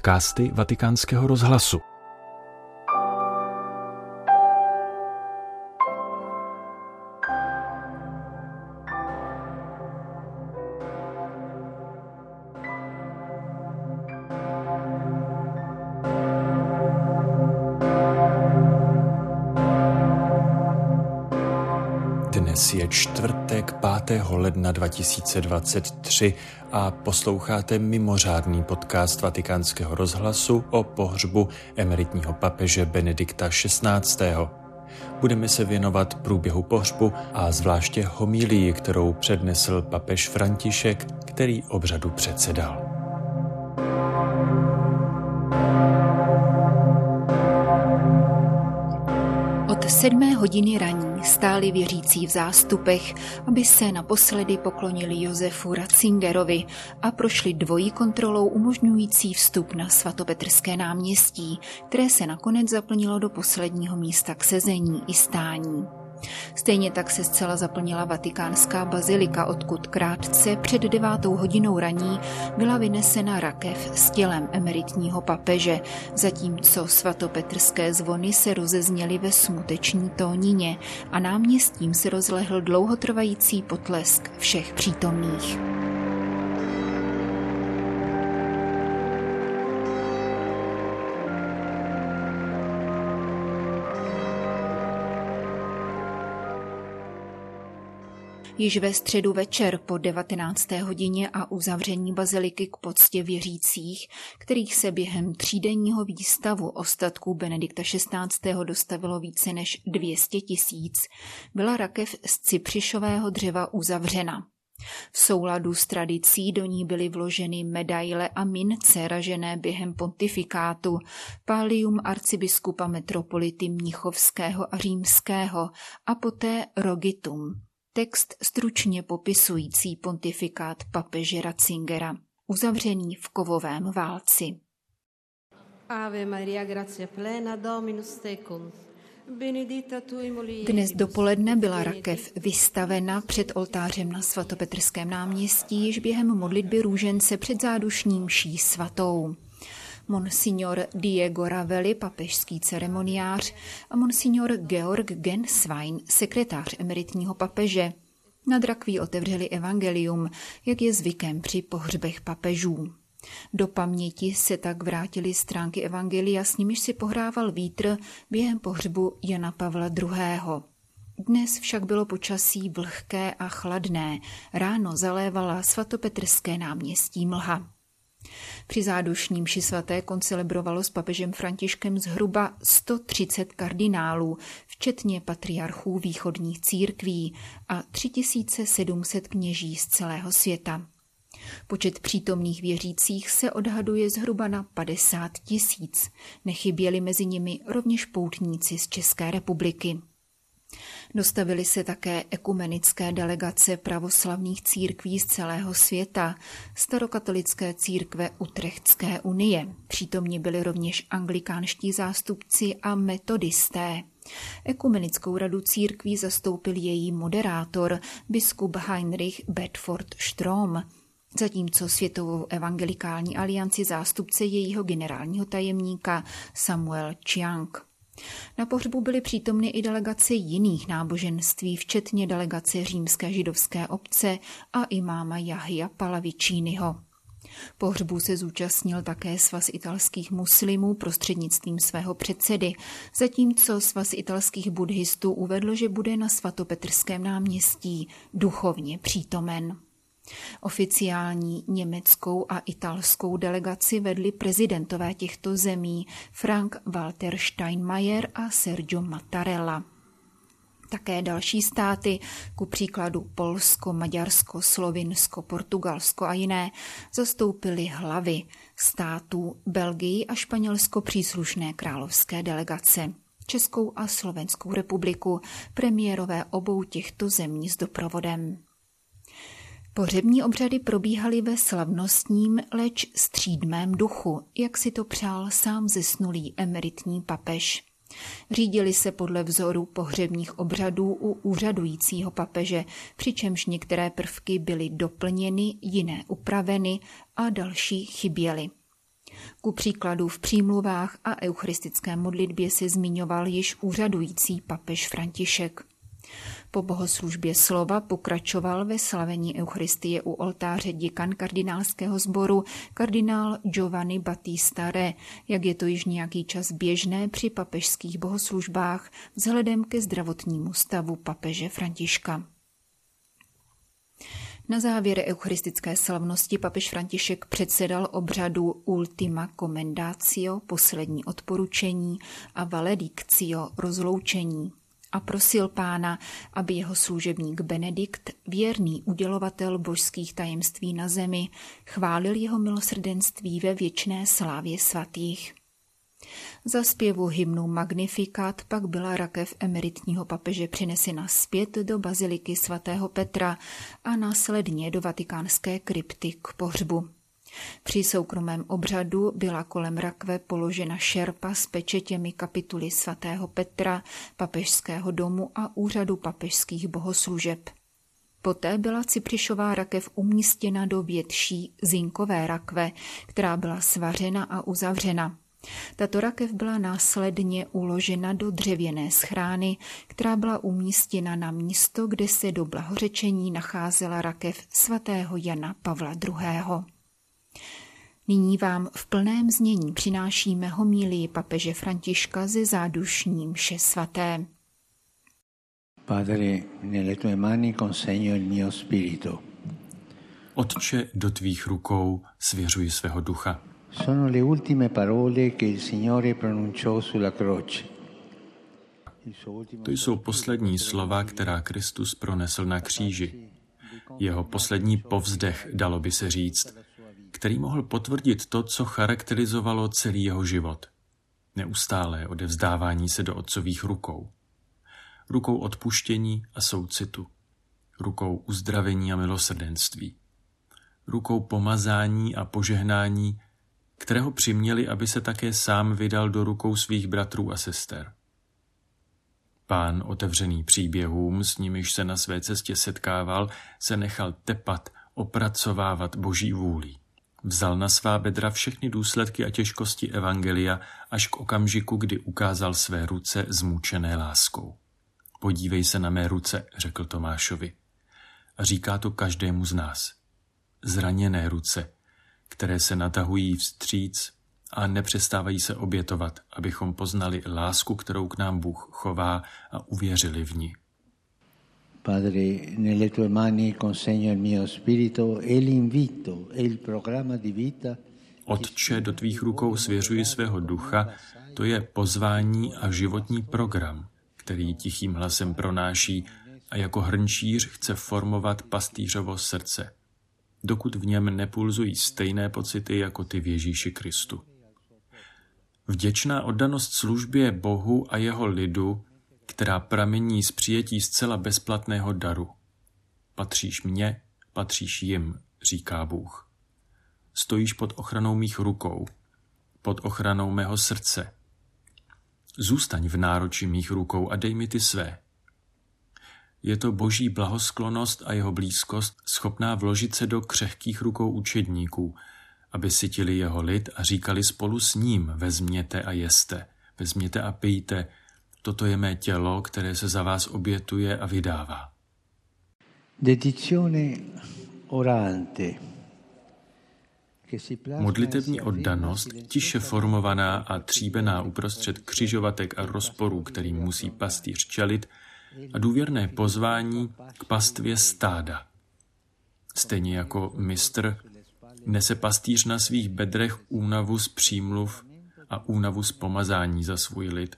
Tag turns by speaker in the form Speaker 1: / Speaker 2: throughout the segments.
Speaker 1: podcasty Vatikánského rozhlasu. Dnes je čtvrtek 5. ledna 2023 a posloucháte mimořádný podcast Vatikánského rozhlasu o pohřbu emeritního papeže Benedikta XVI. Budeme se věnovat průběhu pohřbu a zvláště homílii, kterou přednesl papež František, který obřadu předsedal.
Speaker 2: Sedmé hodiny raní stáli věřící v zástupech, aby se naposledy poklonili Josefu Ratzingerovi a prošli dvojí kontrolou umožňující vstup na svatopetrské náměstí, které se nakonec zaplnilo do posledního místa k sezení i stání. Stejně tak se zcela zaplnila vatikánská bazilika, odkud krátce před devátou hodinou raní byla vynesena rakev s tělem emeritního papeže, zatímco svatopetrské zvony se rozezněly ve smuteční tónině a náměstím se rozlehl dlouhotrvající potlesk všech přítomných. Již ve středu večer po 19. hodině a uzavření baziliky k poctě věřících, kterých se během třídenního výstavu ostatků Benedikta XVI. dostavilo více než 200 tisíc, byla rakev z cypřišového dřeva uzavřena. V souladu s tradicí do ní byly vloženy medaile a mince ražené během pontifikátu, palium arcibiskupa metropolity Mnichovského a Římského a poté rogitum, Text stručně popisující pontifikát papeže Ratzingera, uzavřený v kovovém válci. Ave Maria, gracia plena, Dominus tecum. Dnes dopoledne byla rakev vystavena před oltářem na svatopetrském náměstí již během modlitby růžence před zádušním ší svatou. Monsignor Diego Ravelli, papežský ceremoniář, a monsignor Georg Genswein, sekretář emeritního papeže. Nad rakví otevřeli evangelium, jak je zvykem při pohřbech papežů. Do paměti se tak vrátily stránky evangelia, s nimiž si pohrával vítr během pohřbu Jana Pavla II. Dnes však bylo počasí vlhké a chladné. Ráno zalévala svatopetrské náměstí mlha. Při zádušním ši svaté koncelebrovalo s papežem Františkem zhruba 130 kardinálů, včetně patriarchů východních církví a 3700 kněží z celého světa. Počet přítomných věřících se odhaduje zhruba na 50 tisíc. Nechyběli mezi nimi rovněž poutníci z České republiky. Dostavily se také ekumenické delegace pravoslavných církví z celého světa, starokatolické církve Utrechtské unie. Přítomní byli rovněž anglikánští zástupci a metodisté. Ekumenickou radu církví zastoupil její moderátor, biskup Heinrich Bedford Strom, zatímco Světovou evangelikální alianci zástupce jejího generálního tajemníka Samuel Chiang. Na pohřbu byly přítomny i delegace jiných náboženství, včetně delegace římské židovské obce a imáma Jahia Palavičínyho. Pohřbu se zúčastnil také svaz italských muslimů prostřednictvím svého předsedy, zatímco svaz italských buddhistů uvedl, že bude na svatopetrském náměstí duchovně přítomen. Oficiální německou a italskou delegaci vedli prezidentové těchto zemí Frank Walter Steinmeier a Sergio Mattarella. Také další státy, ku příkladu Polsko, Maďarsko, Slovinsko, Portugalsko a jiné, zastoupily hlavy států Belgii a Španělsko příslušné královské delegace. Českou a Slovenskou republiku, premiérové obou těchto zemí s doprovodem. Pohřební obřady probíhaly ve slavnostním, leč střídmém duchu, jak si to přál sám zesnulý emeritní papež. Řídili se podle vzoru pohřebních obřadů u úřadujícího papeže, přičemž některé prvky byly doplněny, jiné upraveny a další chyběly. Ku příkladu v přímluvách a eucharistické modlitbě se zmiňoval již úřadující papež František. Po bohoslužbě slova pokračoval ve slavení Eucharistie u oltáře děkan kardinálského sboru kardinál Giovanni Battista Re, jak je to již nějaký čas běžné při papežských bohoslužbách vzhledem ke zdravotnímu stavu papeže Františka. Na závěr eucharistické slavnosti papež František předsedal obřadu Ultima Commendatio, poslední odporučení, a Valedictio, rozloučení a prosil pána, aby jeho služebník Benedikt, věrný udělovatel božských tajemství na zemi, chválil jeho milosrdenství ve věčné slávě svatých. Za zpěvu hymnu Magnificat pak byla rakev emeritního papeže přinesena zpět do baziliky svatého Petra a následně do vatikánské krypty k pohřbu. Při soukromém obřadu byla kolem rakve položena šerpa s pečetěmi kapituly svatého Petra, papežského domu a úřadu papežských bohoslužeb. Poté byla Cyprišová rakev umístěna do větší zinkové rakve, která byla svařena a uzavřena. Tato rakev byla následně uložena do dřevěné schrány, která byla umístěna na místo, kde se do blahořečení nacházela rakev svatého Jana Pavla II. Nyní vám v plném znění přinášíme homílii papeže Františka ze zádušní mše svaté.
Speaker 1: Padre, nelle tue mani consegno il mio spirito. Otče, do tvých rukou svěřuji svého ducha.
Speaker 3: Sono le ultime parole che il Signore pronunciò sulla croce.
Speaker 1: To jsou poslední slova, která Kristus pronesl na kříži. Jeho poslední povzdech, dalo by se říct, který mohl potvrdit to, co charakterizovalo celý jeho život. Neustálé odevzdávání se do otcových rukou. Rukou odpuštění a soucitu. Rukou uzdravení a milosrdenství. Rukou pomazání a požehnání, kterého přiměli, aby se také sám vydal do rukou svých bratrů a sester. Pán, otevřený příběhům, s nimiž se na své cestě setkával, se nechal tepat, opracovávat boží vůli. Vzal na svá bedra všechny důsledky a těžkosti Evangelia až k okamžiku, kdy ukázal své ruce zmučené láskou. Podívej se na mé ruce, řekl Tomášovi. A říká to každému z nás. Zraněné ruce, které se natahují vstříc a nepřestávají se obětovat, abychom poznali lásku, kterou k nám Bůh chová a uvěřili v ní.
Speaker 3: Padre, nelle tue mani consegno il mio spirito e l'invito e il programma di vita.
Speaker 1: Otče, do tvých rukou svěřuji svého ducha, to je pozvání a životní program, který tichým hlasem pronáší a jako hrnčíř chce formovat pastýřovo srdce, dokud v něm nepulzují stejné pocity jako ty v Ježíši Kristu. Vděčná oddanost službě Bohu a jeho lidu která pramení z přijetí zcela bezplatného daru. Patříš mně, patříš jim, říká Bůh. Stojíš pod ochranou mých rukou, pod ochranou mého srdce. Zůstaň v nároči mých rukou a dej mi ty své. Je to boží blahosklonost a jeho blízkost schopná vložit se do křehkých rukou učedníků, aby sytili jeho lid a říkali spolu s ním, vezměte a jeste, vezměte a pijte, Toto je mé tělo, které se za vás obětuje a vydává. Modlitební oddanost, tiše formovaná a tříbená uprostřed křižovatek a rozporů, kterým musí pastýř čelit, a důvěrné pozvání k pastvě stáda. Stejně jako mistr nese pastýř na svých bedrech únavu z přímluv a únavu z pomazání za svůj lid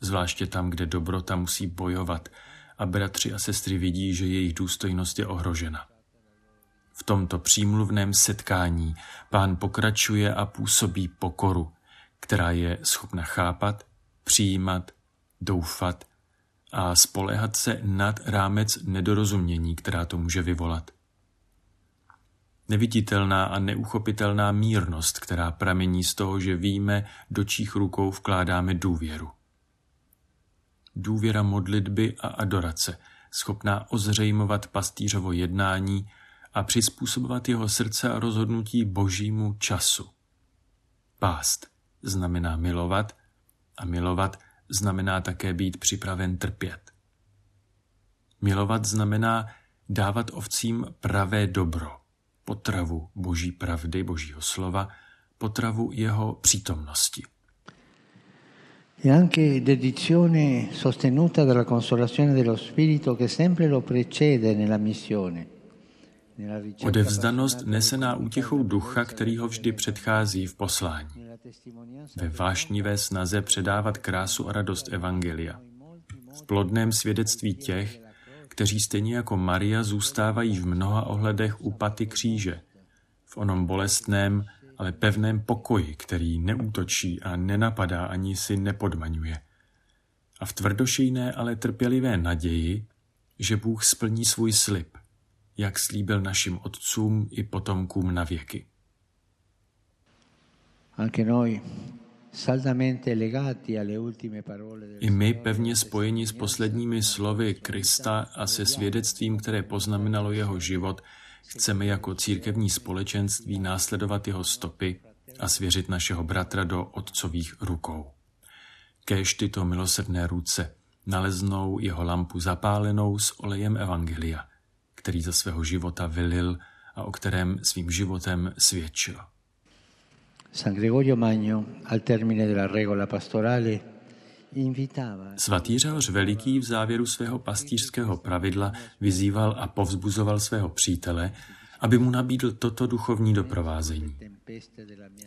Speaker 1: zvláště tam, kde dobrota musí bojovat a bratři a sestry vidí, že jejich důstojnost je ohrožena. V tomto přímluvném setkání pán pokračuje a působí pokoru, která je schopna chápat, přijímat, doufat a spolehat se nad rámec nedorozumění, která to může vyvolat. Neviditelná a neuchopitelná mírnost, která pramení z toho, že víme, do čích rukou vkládáme důvěru důvěra modlitby a adorace, schopná ozřejmovat pastýřovo jednání a přizpůsobovat jeho srdce a rozhodnutí božímu času. Pást znamená milovat a milovat znamená také být připraven trpět. Milovat znamená dávat ovcím pravé dobro, potravu boží pravdy, božího slova, potravu jeho přítomnosti.
Speaker 3: E anche dedizione sostenuta dalla consolazione dello Spirito che sempre lo precede nella missione.
Speaker 1: Odevzdanost nesená útěchou ducha, který ho vždy předchází v poslání. Ve vášnivé snaze předávat krásu a radost Evangelia. V plodném svědectví těch, kteří stejně jako Maria zůstávají v mnoha ohledech u paty kříže, v onom bolestném, ale pevném pokoji, který neútočí a nenapadá ani si nepodmaňuje. A v tvrdošejné, ale trpělivé naději, že Bůh splní svůj slib, jak slíbil našim otcům i potomkům na věky. I my pevně spojeni s posledními slovy Krista a se svědectvím, které poznamenalo jeho život, chceme jako církevní společenství následovat jeho stopy a svěřit našeho bratra do otcových rukou. Kéž tyto milosrdné ruce naleznou jeho lampu zapálenou s olejem Evangelia, který za svého života vylil a o kterém svým životem svědčil.
Speaker 3: San Gregorio Magno, al termine della regola pastorale,
Speaker 1: Svatý Řehoř Veliký v závěru svého pastýřského pravidla vyzýval a povzbuzoval svého přítele, aby mu nabídl toto duchovní doprovázení.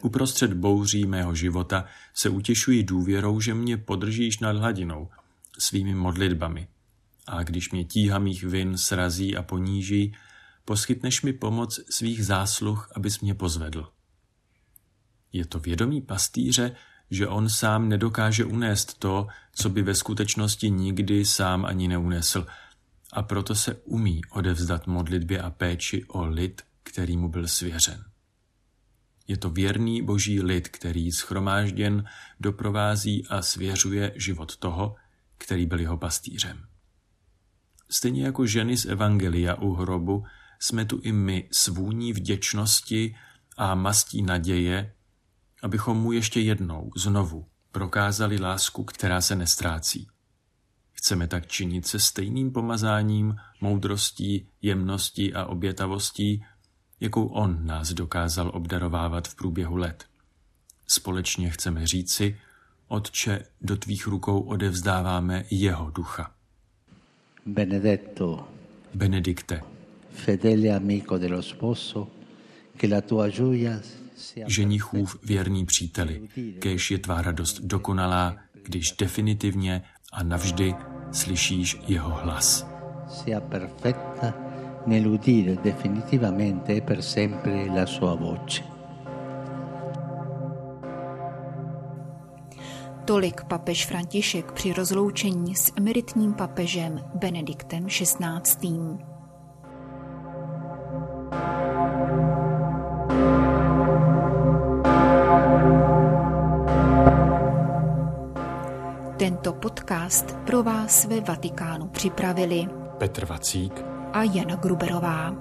Speaker 1: Uprostřed bouří mého života se utěšuji důvěrou, že mě podržíš nad hladinou svými modlitbami. A když mě tíha mých vin srazí a poníží, poskytneš mi pomoc svých zásluh, abys mě pozvedl. Je to vědomí pastýře, že on sám nedokáže unést to, co by ve skutečnosti nikdy sám ani neunesl, a proto se umí odevzdat modlitbě a péči o lid, který mu byl svěřen. Je to věrný boží lid, který schromážděn doprovází a svěřuje život toho, který byl jeho pastýřem. Stejně jako ženy z Evangelia u hrobu, jsme tu i my svůní vděčnosti a mastí naděje, abychom mu ještě jednou, znovu, prokázali lásku, která se nestrácí. Chceme tak činit se stejným pomazáním, moudrostí, jemností a obětavostí, jakou on nás dokázal obdarovávat v průběhu let. Společně chceme říci, Otče, do tvých rukou odevzdáváme jeho ducha.
Speaker 3: Benedetto,
Speaker 1: Benedikte,
Speaker 3: fedele amico dello sposo, che la tua gioia
Speaker 1: Ženichův věrný příteli, kéž je tvá radost dokonalá, když definitivně a navždy slyšíš jeho hlas.
Speaker 3: Sia perfetta nell'udire definitivamente e per sempre la sua voce.
Speaker 2: Tolik papež František při rozloučení s emeritním papežem Benediktem XVI. Podcast pro vás ve Vatikánu připravili
Speaker 1: Petr Vacík
Speaker 2: a Jana Gruberová.